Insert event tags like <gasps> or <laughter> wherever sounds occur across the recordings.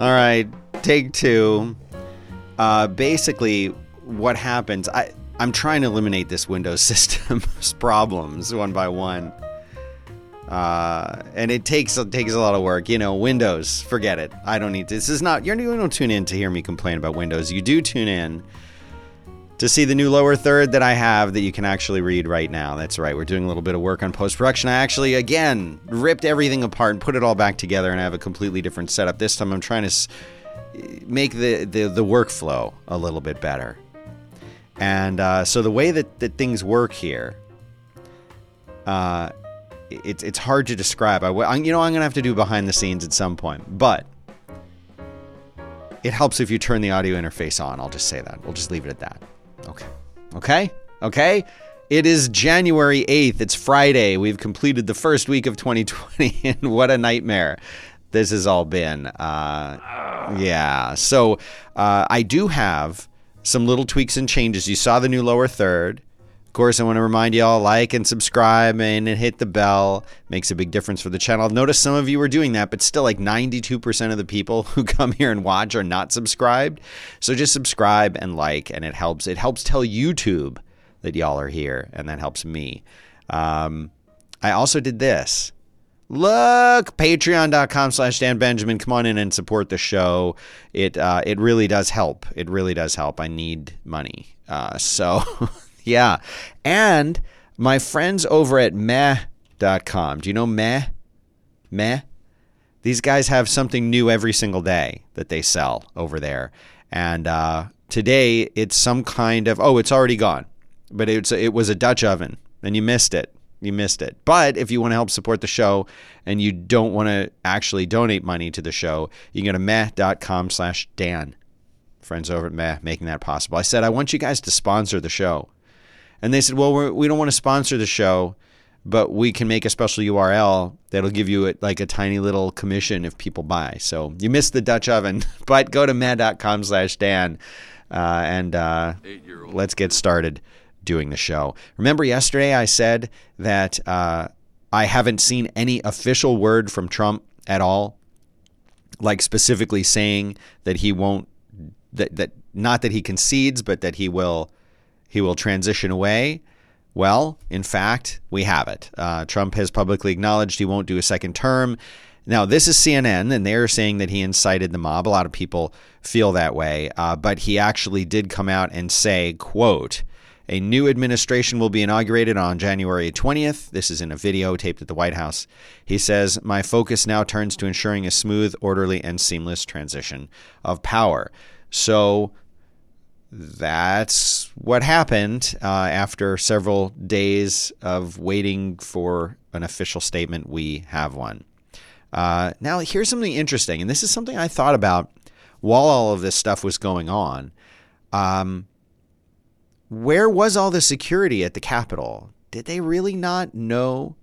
All right, take two. Uh, basically, what happens? I I'm trying to eliminate this Windows <laughs> system's problems one by one. Uh, and it takes it takes a lot of work. You know, Windows, forget it. I don't need to. This is not. You're you don't tune in to hear me complain about Windows. You do tune in to see the new lower third that I have that you can actually read right now. That's right. We're doing a little bit of work on post production. I actually, again, ripped everything apart and put it all back together, and I have a completely different setup. This time I'm trying to make the, the, the workflow a little bit better. And uh, so the way that, that things work here, uh, it's, it's hard to describe. I, you know, I'm to have to do behind the scenes at some point, but it helps if you turn the audio interface on. I'll just say that. We'll just leave it at that. Okay. Okay. Okay. It is January 8th. It's Friday. We've completed the first week of 2020, <laughs> and what a nightmare this has all been. Uh, yeah. So uh, I do have some little tweaks and changes. You saw the new lower third. Of course, I want to remind you all like and subscribe and hit the bell. Makes a big difference for the channel. I've noticed some of you are doing that, but still, like 92% of the people <laughs> who come here and watch are not subscribed. So just subscribe and like, and it helps. It helps tell YouTube that y'all are here, and that helps me. Um, I also did this. Look, patreon.com slash Dan Benjamin. Come on in and support the show. It uh, it really does help. It really does help. I need money. Uh, so, <laughs> yeah. And my friends over at meh.com. Do you know meh? Meh? These guys have something new every single day that they sell over there. And uh, today it's some kind of, oh, it's already gone. But it's, it was a Dutch oven, and you missed it you missed it. But if you want to help support the show and you don't want to actually donate money to the show, you can go to meh.com slash Dan. Friends over at Meh making that possible. I said, I want you guys to sponsor the show. And they said, well, we're, we don't want to sponsor the show, but we can make a special URL that'll give you like a tiny little commission if people buy. So you missed the Dutch oven, <laughs> but go to meh.com slash Dan uh, and uh, let's get started doing the show. Remember yesterday I said that uh, I haven't seen any official word from Trump at all, like specifically saying that he won't that that not that he concedes, but that he will he will transition away. Well, in fact, we have it. Uh, Trump has publicly acknowledged he won't do a second term. Now, this is CNN, and they're saying that he incited the mob. A lot of people feel that way, uh, but he actually did come out and say, "quote." A new administration will be inaugurated on January 20th. This is in a video taped at the White House. He says, My focus now turns to ensuring a smooth, orderly, and seamless transition of power. So that's what happened uh, after several days of waiting for an official statement. We have one. Uh, now, here's something interesting, and this is something I thought about while all of this stuff was going on. Um, where was all the security at the Capitol? Did they really not know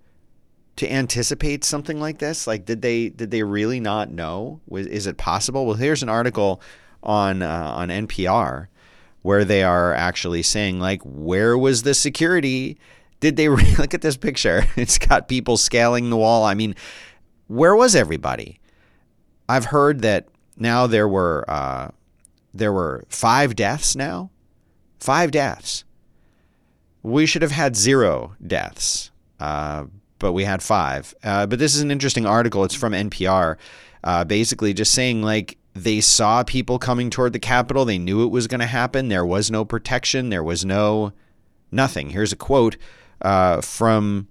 to anticipate something like this? Like, did they did they really not know? Is it possible? Well, here's an article on uh, on NPR where they are actually saying like, where was the security? Did they <laughs> re- look at this picture? <laughs> It's got people scaling the wall. I mean, where was everybody? I've heard that now there were uh, there were five deaths now five deaths. We should have had zero deaths, uh, but we had five. Uh, but this is an interesting article. It's from NPR, uh, basically just saying like they saw people coming toward the Capitol. They knew it was going to happen. There was no protection. There was no nothing. Here's a quote uh, from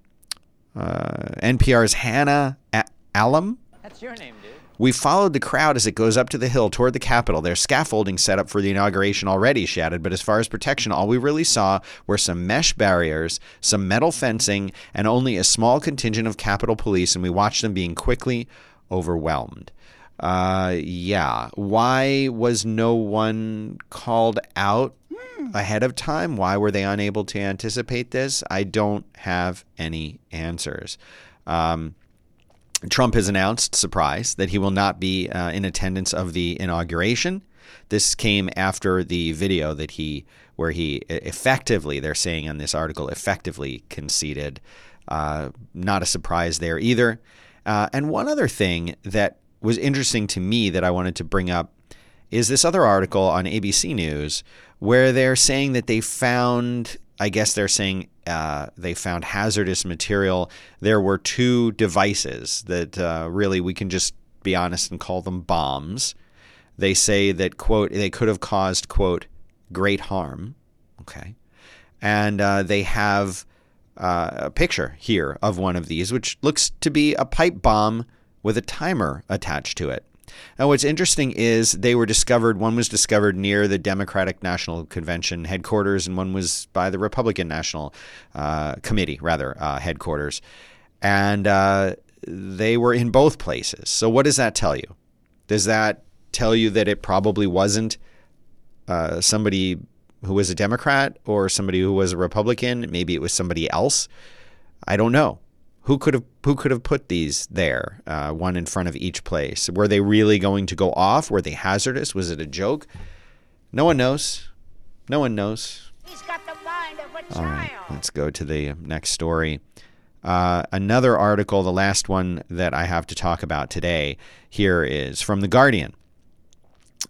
uh, NPR's Hannah a- Allam. That's your name, dude. We followed the crowd as it goes up to the hill toward the Capitol. There's scaffolding set up for the inauguration already, she added, but as far as protection, all we really saw were some mesh barriers, some metal fencing, and only a small contingent of Capitol police, and we watched them being quickly overwhelmed. Uh, yeah. Why was no one called out ahead of time? Why were they unable to anticipate this? I don't have any answers. Um, Trump has announced, surprise, that he will not be uh, in attendance of the inauguration. This came after the video that he, where he effectively, they're saying in this article, effectively conceded. Uh, not a surprise there either. Uh, and one other thing that was interesting to me that I wanted to bring up is this other article on ABC News where they're saying that they found, I guess they're saying uh, they found hazardous material. There were two devices that uh, really we can just be honest and call them bombs. They say that, quote, they could have caused, quote, great harm. Okay. And uh, they have uh, a picture here of one of these, which looks to be a pipe bomb with a timer attached to it. Now, what's interesting is they were discovered, one was discovered near the Democratic National Convention headquarters, and one was by the Republican National uh, Committee, rather, uh, headquarters. And uh, they were in both places. So, what does that tell you? Does that tell you that it probably wasn't uh, somebody who was a Democrat or somebody who was a Republican? Maybe it was somebody else. I don't know who could have who could have put these there, uh, one in front of each place? Were they really going to go off? Were they hazardous? Was it a joke? No one knows. No one knows. All right, let's go to the next story. Uh, another article, the last one that I have to talk about today, here is from The Guardian.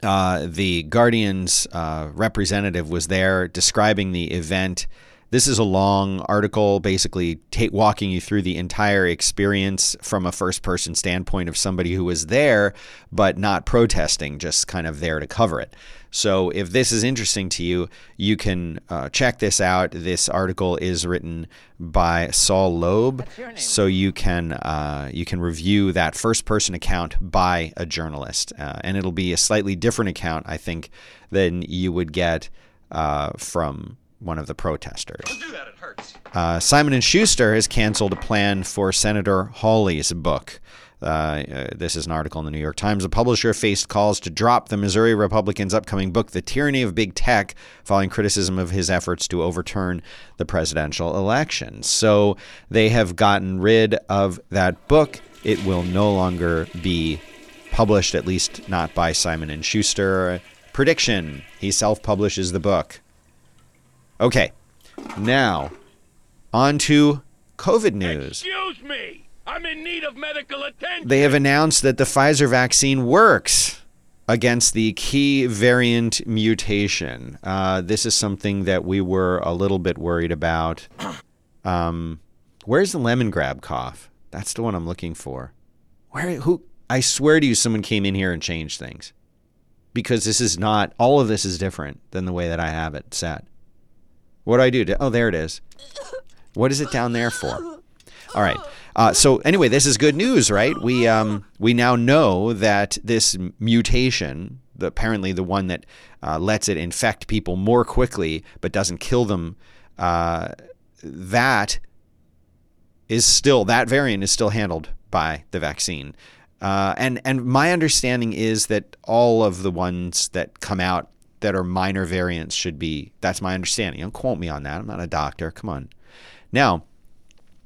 Uh, the Guardian's uh, representative was there describing the event this is a long article, basically take, walking you through the entire experience from a first person standpoint of somebody who was there, but not protesting, just kind of there to cover it. So if this is interesting to you, you can uh, check this out. This article is written by Saul Loeb, so you can uh, you can review that first person account by a journalist, uh, and it'll be a slightly different account, I think, than you would get uh, from one of the protesters. Uh, Simon and Schuster has canceled a plan for Senator Hawley's book. Uh, uh, this is an article in the New York Times. The publisher faced calls to drop the Missouri Republican's upcoming book, The Tyranny of Big Tech, following criticism of his efforts to overturn the presidential election. So they have gotten rid of that book. It will no longer be published, at least not by Simon and Schuster. Prediction: He self-publishes the book. Okay, now on to COVID news. Excuse me, I'm in need of medical attention. They have announced that the Pfizer vaccine works against the key variant mutation. Uh, this is something that we were a little bit worried about. Um, where's the lemon grab cough? That's the one I'm looking for. Where? Who? I swear to you, someone came in here and changed things because this is not. All of this is different than the way that I have it set. What do I do? Oh, there it is. What is it down there for? All right. Uh, so anyway, this is good news, right? We um, we now know that this mutation, the, apparently the one that uh, lets it infect people more quickly but doesn't kill them, uh, that is still that variant is still handled by the vaccine. Uh, and and my understanding is that all of the ones that come out that are minor variants should be. That's my understanding. Don't quote me on that. I'm not a doctor. Come on. Now,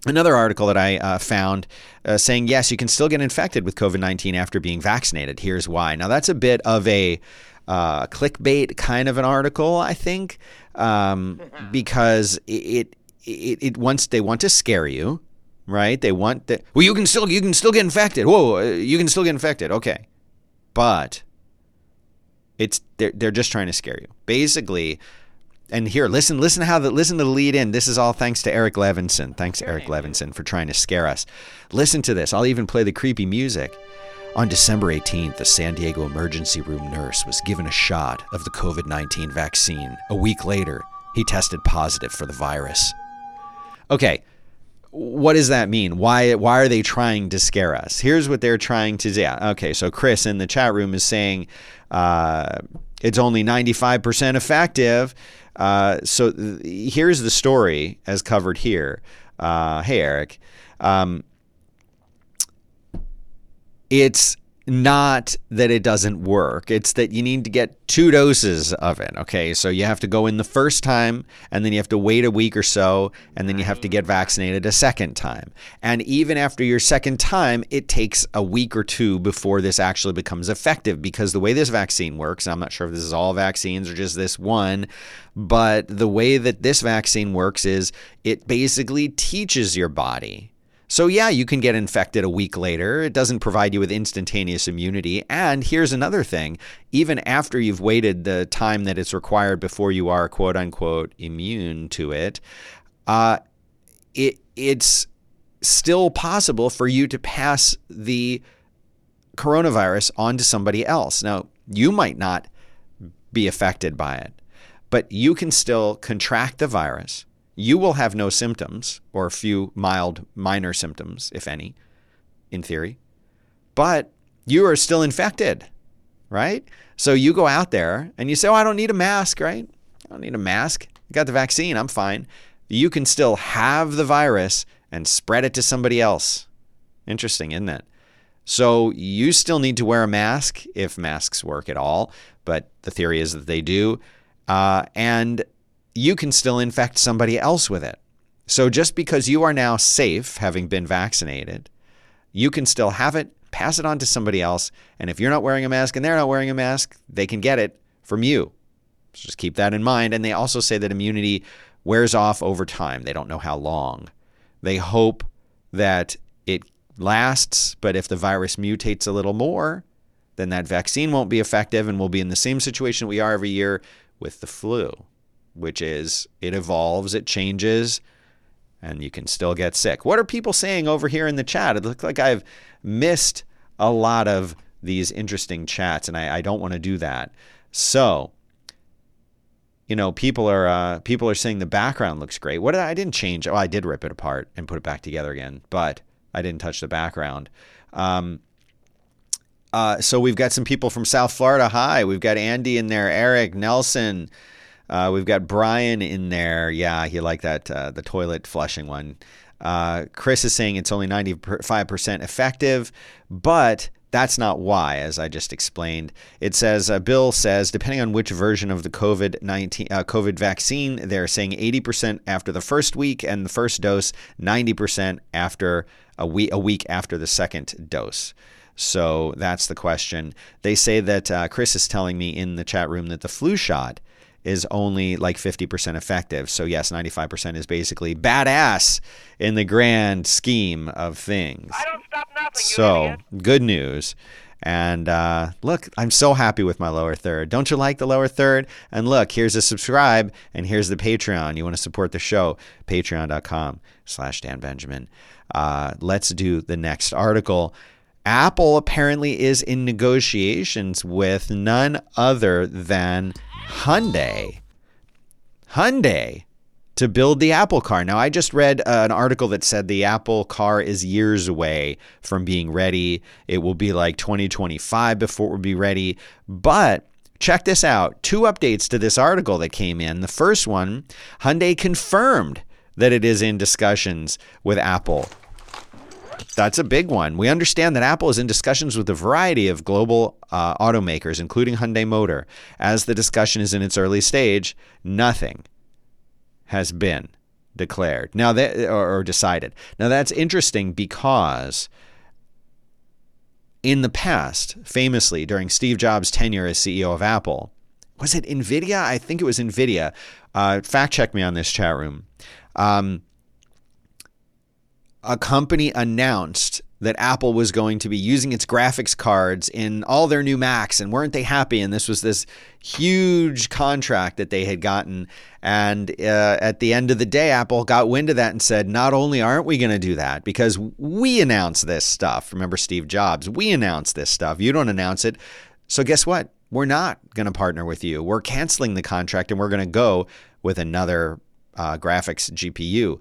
another article that I uh, found uh, saying yes, you can still get infected with COVID 19 after being vaccinated. Here's why. Now, that's a bit of a uh, clickbait kind of an article, I think, um, <laughs> because it, it, it wants they want to scare you, right? They want that. Well, you can still you can still get infected. Whoa, uh, you can still get infected. Okay, but it's they're they're just trying to scare you. Basically, and here, listen, listen to how the listen to the lead in. This is all thanks to Eric Levinson. Thanks, Eric Levinson, for trying to scare us. Listen to this. I'll even play the creepy music. On December 18th, a San Diego emergency room nurse was given a shot of the COVID 19 vaccine. A week later, he tested positive for the virus. Okay, what does that mean? Why why are they trying to scare us? Here's what they're trying to do. Okay, so Chris in the chat room is saying uh, it's only 95% effective. Uh, so th- here's the story as covered here. Uh, hey Eric, um, it's not that it doesn't work. It's that you need to get two doses of it. Okay. So you have to go in the first time and then you have to wait a week or so and then you have to get vaccinated a second time. And even after your second time, it takes a week or two before this actually becomes effective because the way this vaccine works, I'm not sure if this is all vaccines or just this one, but the way that this vaccine works is it basically teaches your body So, yeah, you can get infected a week later. It doesn't provide you with instantaneous immunity. And here's another thing even after you've waited the time that it's required before you are quote unquote immune to it, uh, it it's still possible for you to pass the coronavirus on to somebody else. Now, you might not be affected by it, but you can still contract the virus you will have no symptoms or a few mild, minor symptoms, if any, in theory, but you are still infected, right? So you go out there and you say, Oh, I don't need a mask, right? I don't need a mask. I got the vaccine. I'm fine. You can still have the virus and spread it to somebody else. Interesting, isn't it? So you still need to wear a mask if masks work at all, but the theory is that they do. Uh, and you can still infect somebody else with it. So just because you are now safe, having been vaccinated, you can still have it, pass it on to somebody else. And if you're not wearing a mask and they're not wearing a mask, they can get it from you. So just keep that in mind. And they also say that immunity wears off over time. They don't know how long. They hope that it lasts, but if the virus mutates a little more, then that vaccine won't be effective and we'll be in the same situation we are every year with the flu which is it evolves, it changes, and you can still get sick. What are people saying over here in the chat? It looks like I've missed a lot of these interesting chats, and I, I don't want to do that. So, you know, people are uh, people are saying the background looks great. What did I, I didn't change? Oh, I did rip it apart and put it back together again, but I didn't touch the background. Um, uh, so we've got some people from South Florida. Hi, we've got Andy in there, Eric, Nelson, uh, we've got Brian in there. Yeah, he liked that uh, the toilet flushing one. Uh, Chris is saying it's only 95% effective, but that's not why, as I just explained. It says uh, Bill says depending on which version of the COVID 19 uh, COVID vaccine, they're saying 80% after the first week and the first dose, 90% after a week a week after the second dose. So that's the question. They say that uh, Chris is telling me in the chat room that the flu shot is only like 50% effective. So, yes, 95% is basically badass in the grand scheme of things. I don't stop nothing. So, good news. And uh, look, I'm so happy with my lower third. Don't you like the lower third? And look, here's a subscribe and here's the Patreon. You want to support the show? Patreon.com slash Dan Benjamin. Uh, let's do the next article. Apple apparently is in negotiations with none other than Hyundai. Hyundai to build the Apple car. Now, I just read uh, an article that said the Apple car is years away from being ready. It will be like 2025 before it will be ready. But check this out two updates to this article that came in. The first one Hyundai confirmed that it is in discussions with Apple that's a big one. We understand that Apple is in discussions with a variety of global uh, automakers, including Hyundai Motor. As the discussion is in its early stage, nothing has been declared now that or, or decided. Now that's interesting because in the past, famously during Steve Jobs' tenure as CEO of Apple, was it Nvidia? I think it was Nvidia. Uh, fact check me on this chat room. Um, a company announced that Apple was going to be using its graphics cards in all their new Macs, and weren't they happy? And this was this huge contract that they had gotten. And uh, at the end of the day, Apple got wind of that and said, Not only aren't we going to do that because we announce this stuff. Remember Steve Jobs? We announce this stuff. You don't announce it. So guess what? We're not going to partner with you. We're canceling the contract and we're going to go with another uh, graphics GPU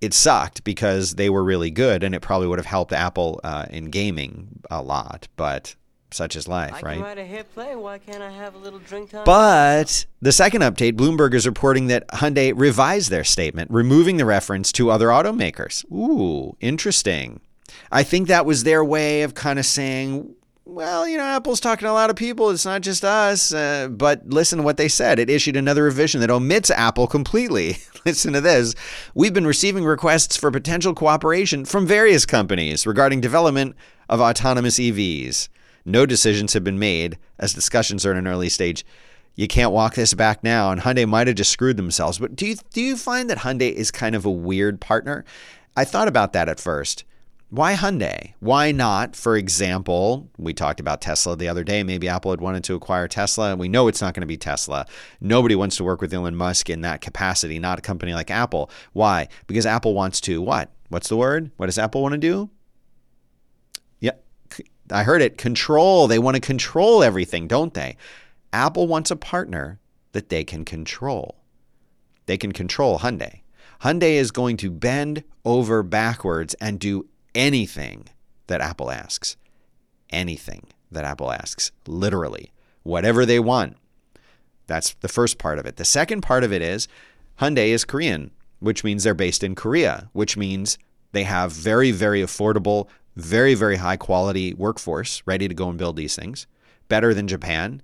it sucked because they were really good and it probably would have helped Apple uh, in gaming a lot, but such is life, right? can write a hit play. Why can't I have a little drink time? But the second update, Bloomberg is reporting that Hyundai revised their statement, removing the reference to other automakers. Ooh, interesting. I think that was their way of kind of saying, well, you know, Apple's talking to a lot of people. It's not just us. Uh, but listen to what they said. It issued another revision that omits Apple completely. <laughs> listen to this. We've been receiving requests for potential cooperation from various companies regarding development of autonomous EVs. No decisions have been made as discussions are in an early stage. You can't walk this back now, and Hyundai might have just screwed themselves. But do you do you find that Hyundai is kind of a weird partner? I thought about that at first. Why Hyundai? Why not, for example, we talked about Tesla the other day. Maybe Apple had wanted to acquire Tesla. And we know it's not going to be Tesla. Nobody wants to work with Elon Musk in that capacity, not a company like Apple. Why? Because Apple wants to what? What's the word? What does Apple want to do? Yeah, I heard it. Control. They want to control everything, don't they? Apple wants a partner that they can control. They can control Hyundai. Hyundai is going to bend over backwards and do anything that Apple asks. Anything that Apple asks, literally, whatever they want. That's the first part of it. The second part of it is Hyundai is Korean, which means they're based in Korea, which means they have very, very affordable, very, very high quality workforce ready to go and build these things. Better than Japan,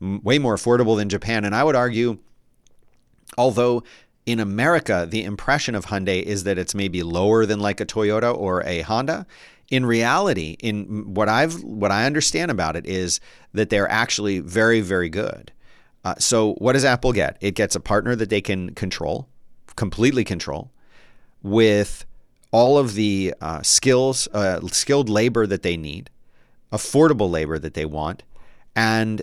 way more affordable than Japan. And I would argue, although in America, the impression of Hyundai is that it's maybe lower than like a Toyota or a Honda. In reality, in what I've what I understand about it is that they're actually very very good. Uh, so what does Apple get? It gets a partner that they can control, completely control, with all of the uh, skills, uh, skilled labor that they need, affordable labor that they want, and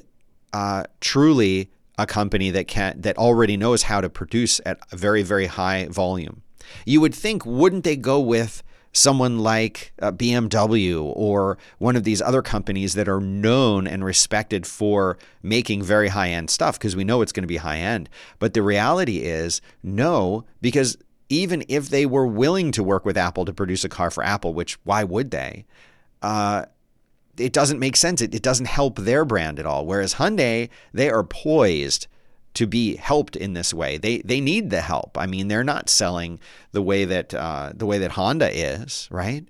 uh, truly a company that can that already knows how to produce at a very very high volume. You would think wouldn't they go with someone like uh, BMW or one of these other companies that are known and respected for making very high end stuff because we know it's going to be high end. But the reality is no because even if they were willing to work with Apple to produce a car for Apple, which why would they? Uh, it doesn't make sense. It, it doesn't help their brand at all. Whereas Hyundai, they are poised to be helped in this way. They they need the help. I mean, they're not selling the way that uh, the way that Honda is, right?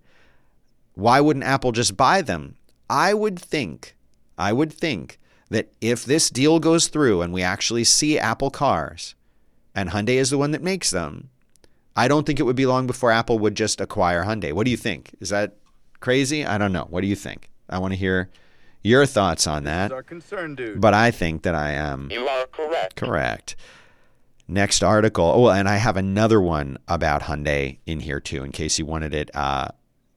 Why wouldn't Apple just buy them? I would think, I would think that if this deal goes through and we actually see Apple cars, and Hyundai is the one that makes them, I don't think it would be long before Apple would just acquire Hyundai. What do you think? Is that crazy? I don't know. What do you think? I want to hear your thoughts on that. Concern, but I think that I am. You are correct. Correct. Next article. Oh, and I have another one about Hyundai in here too, in case you wanted it. Uh,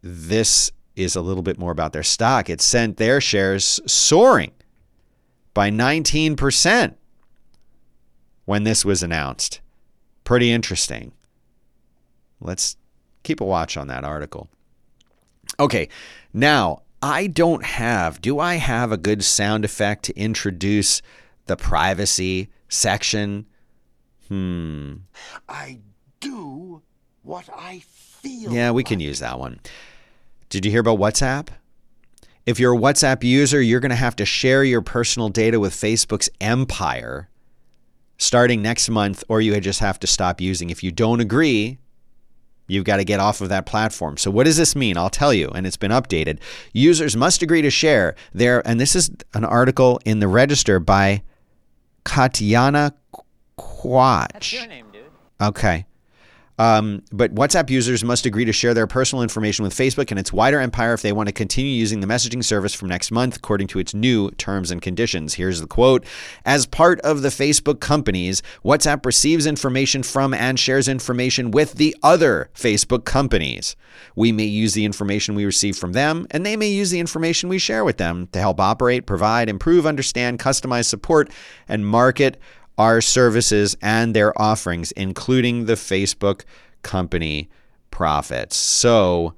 this is a little bit more about their stock. It sent their shares soaring by 19% when this was announced. Pretty interesting. Let's keep a watch on that article. Okay, now I don't have, do I have a good sound effect to introduce the privacy section? Hmm. I do what I feel. Yeah, we can use that one. Did you hear about WhatsApp? If you're a WhatsApp user, you're going to have to share your personal data with Facebook's empire starting next month, or you just have to stop using. If you don't agree, You've got to get off of that platform. So, what does this mean? I'll tell you, and it's been updated. Users must agree to share their, and this is an article in the register by Katyanna Quach. That's your name, dude. Okay. Um, but WhatsApp users must agree to share their personal information with Facebook and its wider empire if they want to continue using the messaging service from next month, according to its new terms and conditions. Here's the quote As part of the Facebook companies, WhatsApp receives information from and shares information with the other Facebook companies. We may use the information we receive from them, and they may use the information we share with them to help operate, provide, improve, understand, customize, support, and market our services and their offerings, including the Facebook company profits. So,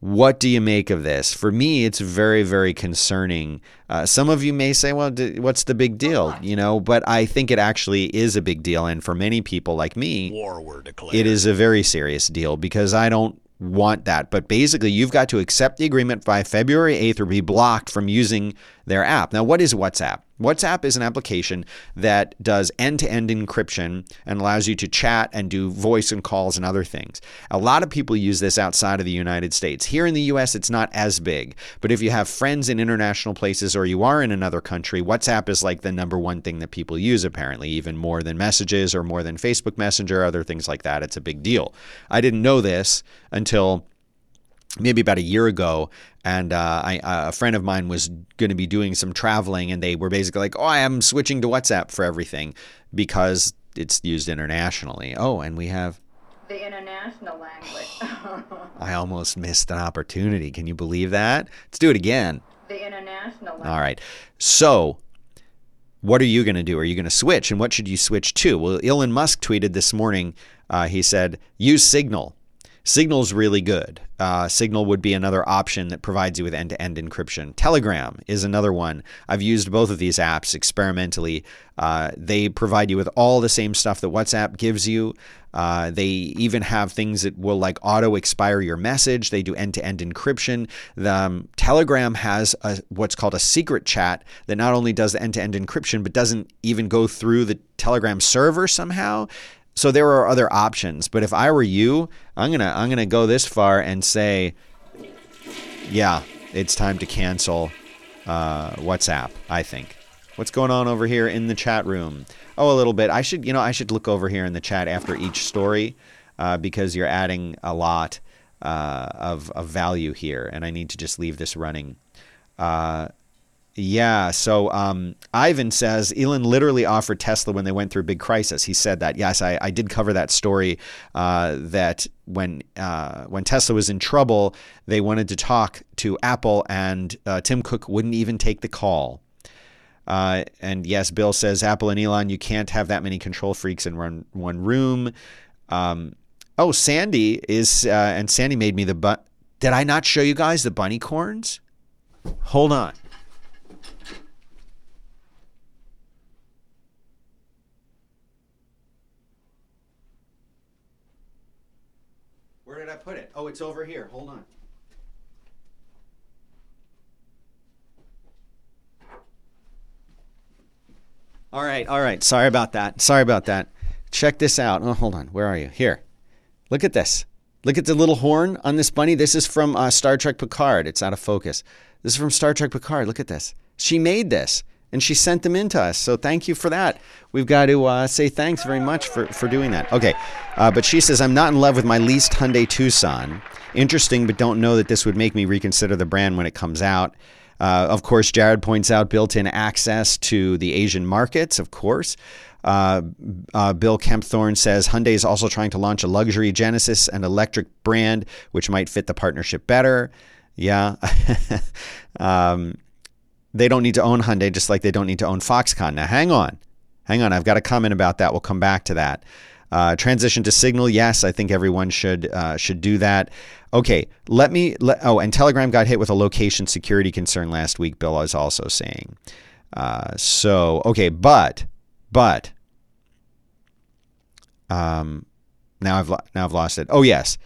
what do you make of this? For me, it's very, very concerning. Uh, some of you may say, well, d- what's the big deal? You know, but I think it actually is a big deal. And for many people like me, War were declared. it is a very serious deal because I don't want that. But basically, you've got to accept the agreement by February 8th or be blocked from using their app. Now, what is WhatsApp? WhatsApp is an application that does end to end encryption and allows you to chat and do voice and calls and other things. A lot of people use this outside of the United States. Here in the US, it's not as big, but if you have friends in international places or you are in another country, WhatsApp is like the number one thing that people use, apparently, even more than messages or more than Facebook Messenger, other things like that. It's a big deal. I didn't know this until maybe about a year ago, and uh, I, uh, a friend of mine was going to be doing some traveling, and they were basically like, "Oh, I am switching to WhatsApp for everything because it's used internationally." Oh, and we have The international language. <laughs> I almost missed an opportunity. Can you believe that? Let's do it again. the international language. All right. So, what are you going to do? Are you going to switch? And what should you switch to? Well, Elon Musk tweeted this morning. Uh, he said, use Signal. Signal's really good. Uh, Signal would be another option that provides you with end to end encryption. Telegram is another one. I've used both of these apps experimentally. Uh, they provide you with all the same stuff that WhatsApp gives you. Uh, they even have things that will like auto expire your message. They do end to end encryption. The, um, Telegram has a, what's called a secret chat that not only does the end to end encryption, but doesn't even go through the Telegram server somehow. So there are other options, but if I were you, I'm gonna I'm gonna go this far and say, yeah, it's time to cancel uh, WhatsApp. I think. What's going on over here in the chat room? Oh, a little bit. I should you know I should look over here in the chat after each story uh, because you're adding a lot uh, of of value here, and I need to just leave this running. Yeah. So um, Ivan says Elon literally offered Tesla when they went through a big crisis. He said that. Yes, I, I did cover that story. Uh, that when uh, when Tesla was in trouble, they wanted to talk to Apple, and uh, Tim Cook wouldn't even take the call. Uh, and yes, Bill says Apple and Elon, you can't have that many control freaks in one one room. Um, oh, Sandy is, uh, and Sandy made me the but. Did I not show you guys the bunny corns? Hold on. I put it? Oh, it's over here. Hold on. All right, all right. Sorry about that. Sorry about that. Check this out. Oh, hold on. Where are you? Here. Look at this. Look at the little horn on this bunny. This is from uh, Star Trek Picard. It's out of focus. This is from Star Trek Picard. Look at this. She made this and she sent them in to us. So thank you for that. We've got to uh, say thanks very much for, for doing that. Okay. Uh, but she says, I'm not in love with my leased Hyundai Tucson. Interesting, but don't know that this would make me reconsider the brand when it comes out. Uh, of course, Jared points out built in access to the Asian markets, of course. Uh, uh, Bill Kempthorne says Hyundai is also trying to launch a luxury Genesis and electric brand, which might fit the partnership better. Yeah. <laughs> um, they don't need to own Hyundai, just like they don't need to own Foxconn. Now, hang on. Hang on. I've got a comment about that. We'll come back to that. Uh, transition to Signal, yes, I think everyone should uh, should do that. Okay, let me. Let, oh, and Telegram got hit with a location security concern last week. Bill is also saying. Uh, so okay, but but um, now I've now I've lost it. Oh yes,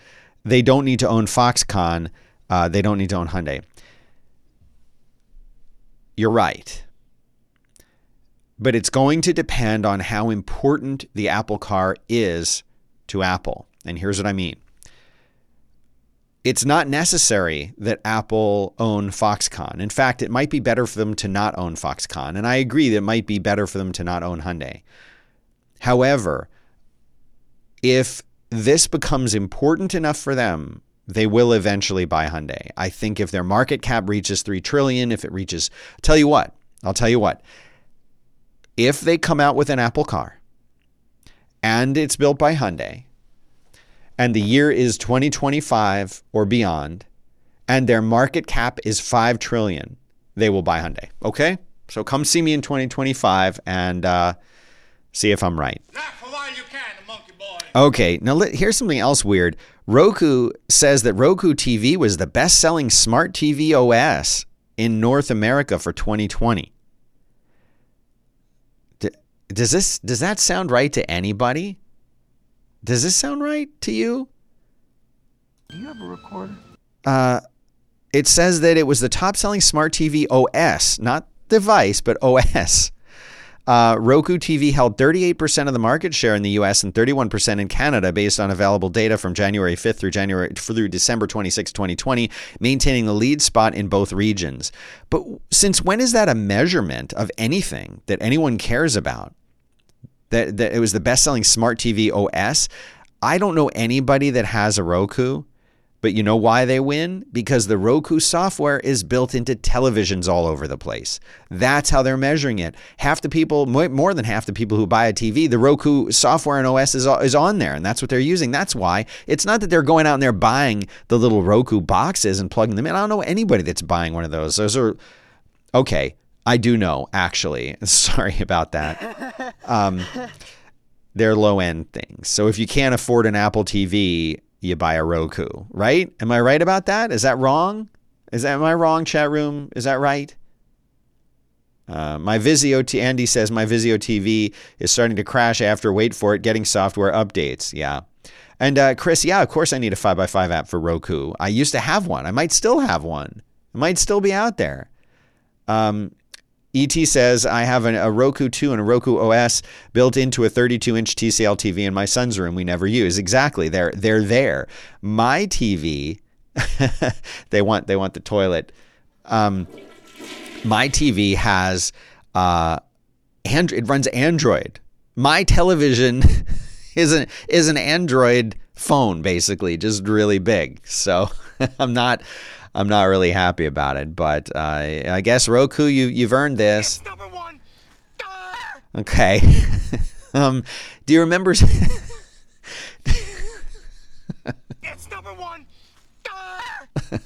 they don't need to own Foxconn. Uh, they don't need to own Hyundai. You're right. But it's going to depend on how important the Apple car is to Apple. And here's what I mean it's not necessary that Apple own Foxconn. In fact, it might be better for them to not own Foxconn. And I agree that it might be better for them to not own Hyundai. However, if this becomes important enough for them, they will eventually buy Hyundai. I think if their market cap reaches 3 trillion, if it reaches tell you what. I'll tell you what. If they come out with an Apple car and it's built by Hyundai, and the year is 2025 or beyond, and their market cap is 5 trillion, they will buy Hyundai. Okay? So come see me in 2025 and uh, see if I'm right. Laugh a while you can, monkey boy. Okay, now let, here's something else weird. Roku says that Roku TV was the best selling smart TV OS in North America for 2020. D- does this does that sound right to anybody? Does this sound right to you? Do you have a recorder? Uh, it says that it was the top selling smart TV OS, not device, but OS. Uh, Roku TV held 38% of the market share in the US and 31% in Canada based on available data from January 5th through January through December 26, 2020, maintaining the lead spot in both regions. But since when is that a measurement of anything that anyone cares about? That, that it was the best-selling smart TV OS? I don't know anybody that has a Roku But you know why they win? Because the Roku software is built into televisions all over the place. That's how they're measuring it. Half the people, more than half the people who buy a TV, the Roku software and OS is, is on there, and that's what they're using. That's why it's not that they're going out and they're buying the little Roku boxes and plugging them in. I don't know anybody that's buying one of those. Those are okay. I do know, actually. <laughs> Sorry about that. Um, they're low end things. So if you can't afford an Apple TV, you buy a Roku, right? Am I right about that? Is that wrong? Is that am I wrong, chat room? Is that right? Uh, my Vizio, T- Andy says my Vizio TV is starting to crash after, wait for it, getting software updates. Yeah. And uh, Chris, yeah, of course I need a 5x5 app for Roku. I used to have one. I might still have one. It might still be out there. Um, ET says, I have an, a Roku 2 and a Roku OS built into a 32 inch TCL TV in my son's room we never use. Exactly. They're, they're there. My TV, <laughs> they want, they want the toilet. Um, my TV has, uh, and, it runs Android. My television <laughs> is an, is an Android phone, basically, just really big. So <laughs> I'm not, I'm not really happy about it. But uh, I guess Roku, you you've earned this. One. Okay. <laughs> um, do you remember? <laughs> It's number one. <laughs>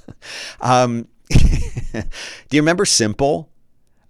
um, do you remember Simple?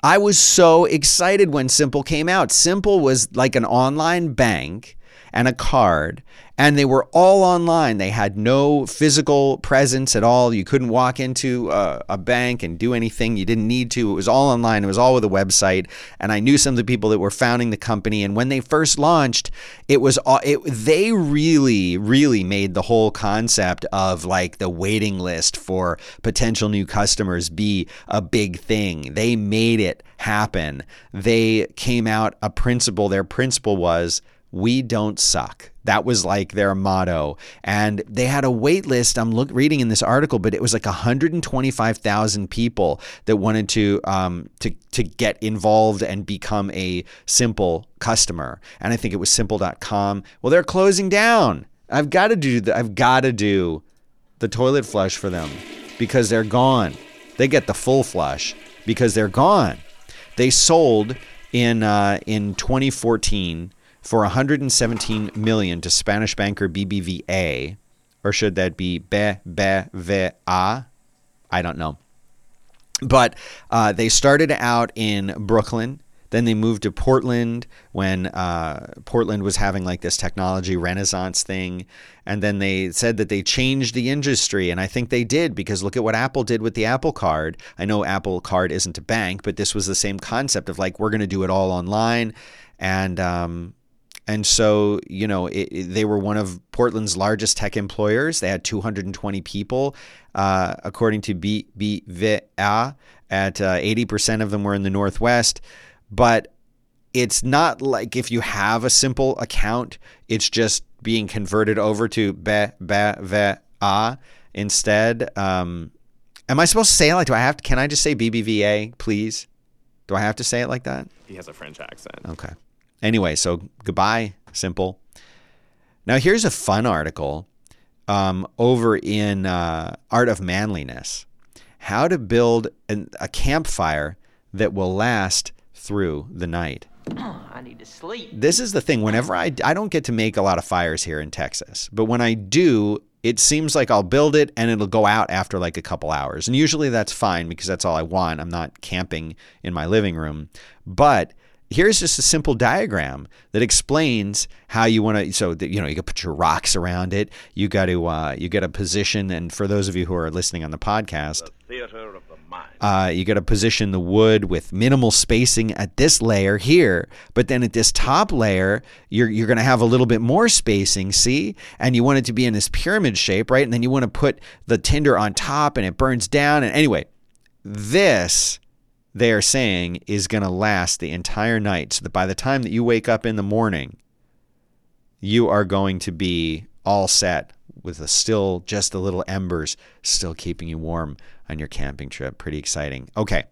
I was so excited when Simple came out. Simple was like an online bank and a card and they were all online. They had no physical presence at all. You couldn't walk into a, a, bank and do anything. You didn't need to. It was all online. It was all with a website. And I knew some of the people that were founding the company. And when they first launched, it was it, they really, really made the whole concept of like the waiting list for potential new customers be a big thing. They made it happen. They came out a principle. Their principle was we don't suck. That was like their motto. And they had a wait list. I'm look, reading in this article, but it was like 125,000 people that wanted to, um, to, to get involved and become a simple customer. And I think it was simple.com. Well, they're closing down. I've got to do the, I've got to do the toilet flush for them because they're gone. They get the full flush because they're gone. They sold in uh, in 2014 for 117 million to Spanish banker BBVA, or should that be BBVA? I don't know. But uh, they started out in Brooklyn. Then they moved to Portland when uh, Portland was having like this technology renaissance thing. And then they said that they changed the industry. And I think they did because look at what Apple did with the Apple Card. I know Apple Card isn't a bank, but this was the same concept of like, we're going to do it all online. And um, and so, you know, it, it, they were one of Portland's largest tech employers. They had 220 people, uh, according to BBVA. At uh, 80% of them were in the Northwest. But it's not like if you have a simple account, it's just being converted over to BBVA instead. Um, am I supposed to say it like? Do I have to? Can I just say BBVA, please? Do I have to say it like that? He has a French accent. Okay. Anyway, so goodbye, simple. Now, here's a fun article um, over in uh, Art of Manliness How to Build an, a Campfire That Will Last Through the Night. <clears throat> I need to sleep. This is the thing. Whenever I, I don't get to make a lot of fires here in Texas, but when I do, it seems like I'll build it and it'll go out after like a couple hours. And usually that's fine because that's all I want. I'm not camping in my living room. But here's just a simple diagram that explains how you want to so that you know you can put your rocks around it you got to uh, you get a position and for those of you who are listening on the podcast The theater of the mind. uh, you got to position the wood with minimal spacing at this layer here, but then at this top layer, you're you're going to have a little bit more spacing. See, and you want it to be in this pyramid shape, right? And then you want to put the tinder on top, and it burns down. And anyway, this they are saying is going to last the entire night, so that by the time that you wake up in the morning, you are going to be all set with a still just the little embers still keeping you warm on your camping trip. Pretty exciting. Okay.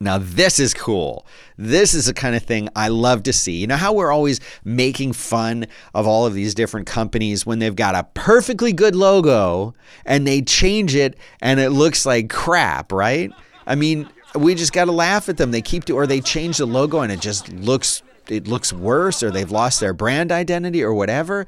Now, this is cool. This is the kind of thing I love to see. You know how we're always making fun of all of these different companies when they've got a perfectly good logo and they change it and it looks like crap, right? I mean, we just got to laugh at them. They keep to, or they change the logo and it just looks, it looks worse, or they've lost their brand identity or whatever.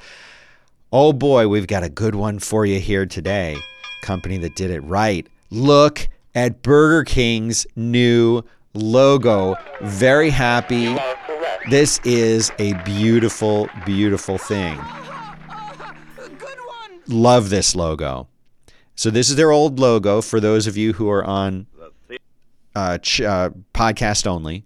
Oh boy, we've got a good one for you here today. Company that did it right. Look at Burger King's new logo. Very happy. This is a beautiful, beautiful thing. Love this logo. So this is their old logo for those of you who are on uh, ch- uh, podcast only.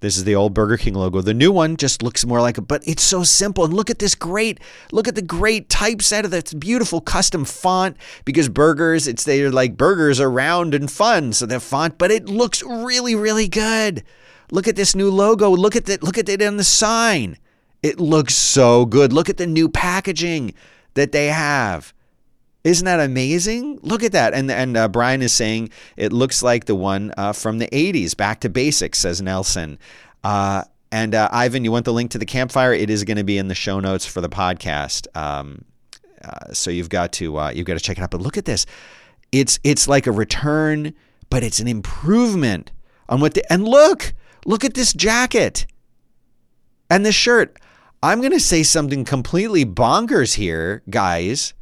This is the old Burger King logo. The new one just looks more like a, but it's so simple. And look at this great, look at the great typeset of this beautiful custom font because burgers, it's they're like burgers are round and fun. So the font, but it looks really, really good. Look at this new logo. Look at that. Look at it on the sign. It looks so good. Look at the new packaging that they have. Isn't that amazing? Look at that. And and uh, Brian is saying it looks like the one uh, from the 80s, Back to Basics, says Nelson. Uh, and uh, Ivan, you want the link to the campfire? It is going to be in the show notes for the podcast. Um, uh, so you've got to uh, you've got to check it out. But look at this. It's it's like a return, but it's an improvement on what the and look look at this jacket and this shirt. I'm going to say something completely bonkers here, guys.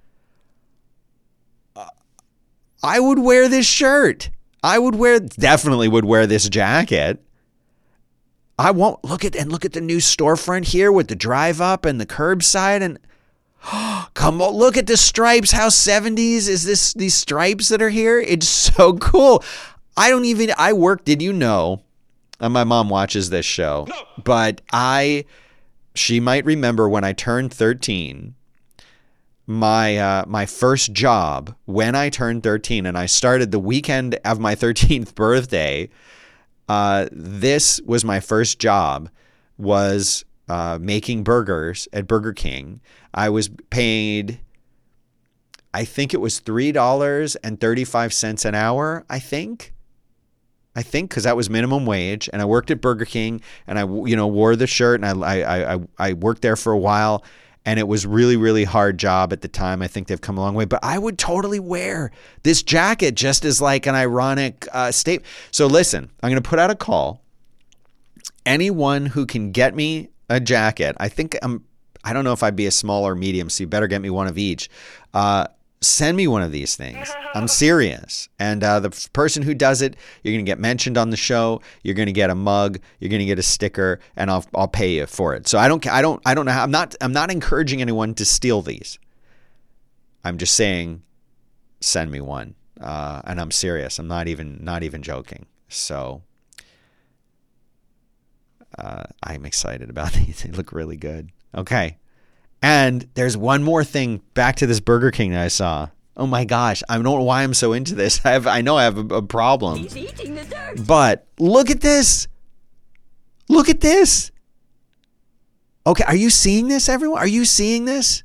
I would wear this shirt. I would wear definitely would wear this jacket. I won't look at and look at the new storefront here with the drive up and the curbside and <gasps> come on look at the stripes how 70s is this these stripes that are here it's so <laughs> cool I don't even I work did you know and my mom watches this show but I she might remember when I turned 13 my uh, my first job when I turned 13 and I started the weekend of my <laughs> 13th birthday. Uh, this was my first job was uh, making burgers at Burger King. I was paid, I think it was three dollars and thirty five cents an hour. I think. I think because that was minimum wage, and I worked at Burger King, and I you know wore the shirt, and I I I, I worked there for a while, and it was really really hard job at the time. I think they've come a long way. But i would totally wear this jacket just as like an ironic uh, statement so listen i'm going to put out a call. Anyone who can get me a jacket i think i'm i don't know if i'd be a small or medium so you better get me one of each uh, send me one of these things. I'm serious. And uh, the f- person who does it, you're going to get mentioned on the show. You're going to get a mug. You're going to get a sticker, and I'll I'll pay you for it. So I don't I don't I don't know. I'm not I'm not encouraging anyone to steal these. I'm just saying, send me one, uh, and I'm serious. I'm not even not even joking. So. Uh, I'm excited about <laughs> these. They look really good. Okay. And there's one more thing back to this Burger King that I saw. Oh my gosh, I don't know why I'm so into this. <laughs> I have I know I have a, a problem. But look at this. Look at this. Okay, are you seeing this everyone? Are you seeing this?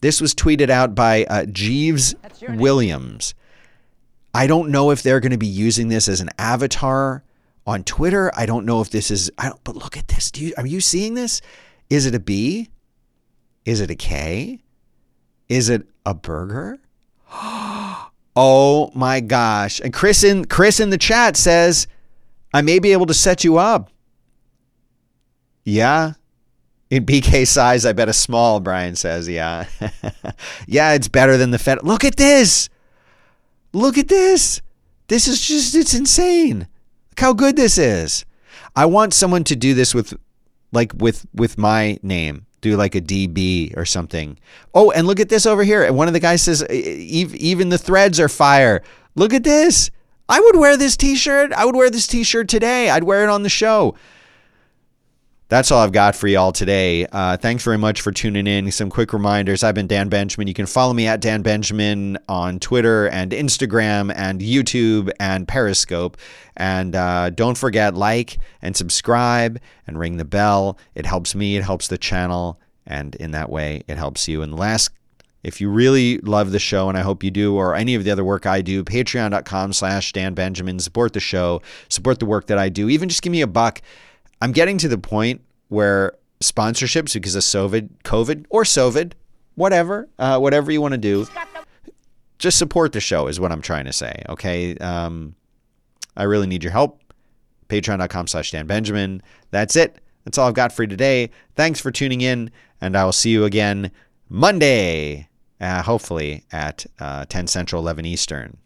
This was tweeted out by uh, Jeeves Williams. I don't know if they're going to be using this as an avatar on Twitter. I don't know if this is I don't but look at this. Do you are you seeing this? Is it a B? Is it a K? Is it a burger? <gasps> Oh my gosh. And Chris in Chris in the chat says, I may be able to set you up. Yeah. In BK size, I bet a small, Brian says. Yeah. <laughs> yeah, it's better than the Fed. Look at this. Look at this. This is just, it's insane. Look how good this is. I want someone to do this with, like, with, with my name do like a DB or something. Oh, and look at this over here. And one of the guys says, even the threads are fire. Look at this. I would wear this t shirt. I would wear this t shirt today. I'd wear it on the show. That's all I've got for y'all today. Uh, thanks very much for tuning in. Some quick reminders. I've been Dan Benjamin. You can follow me at Dan Benjamin on Twitter and Instagram and YouTube and Periscope. And uh, don't forget, like and subscribe and ring the bell. It helps me, it helps the channel, and in that way, it helps you. And last if you really love the show, and I hope you do, or any of the other work I do, patreon.com slash Dan Benjamin. Support the show, support the work that I do. Even just give me a buck. I'm getting to the point where sponsorships, because of COVID, COVID or SOVID, whatever, uh, whatever you want to do, just support the show is what I'm trying to say. Okay. Um, I really need your help. Patreon.com slash Dan Benjamin. That's it. That's all I've got for you today. Thanks for tuning in, and I will see you again Monday, uh, hopefully at uh, 10 Central, 11 Eastern.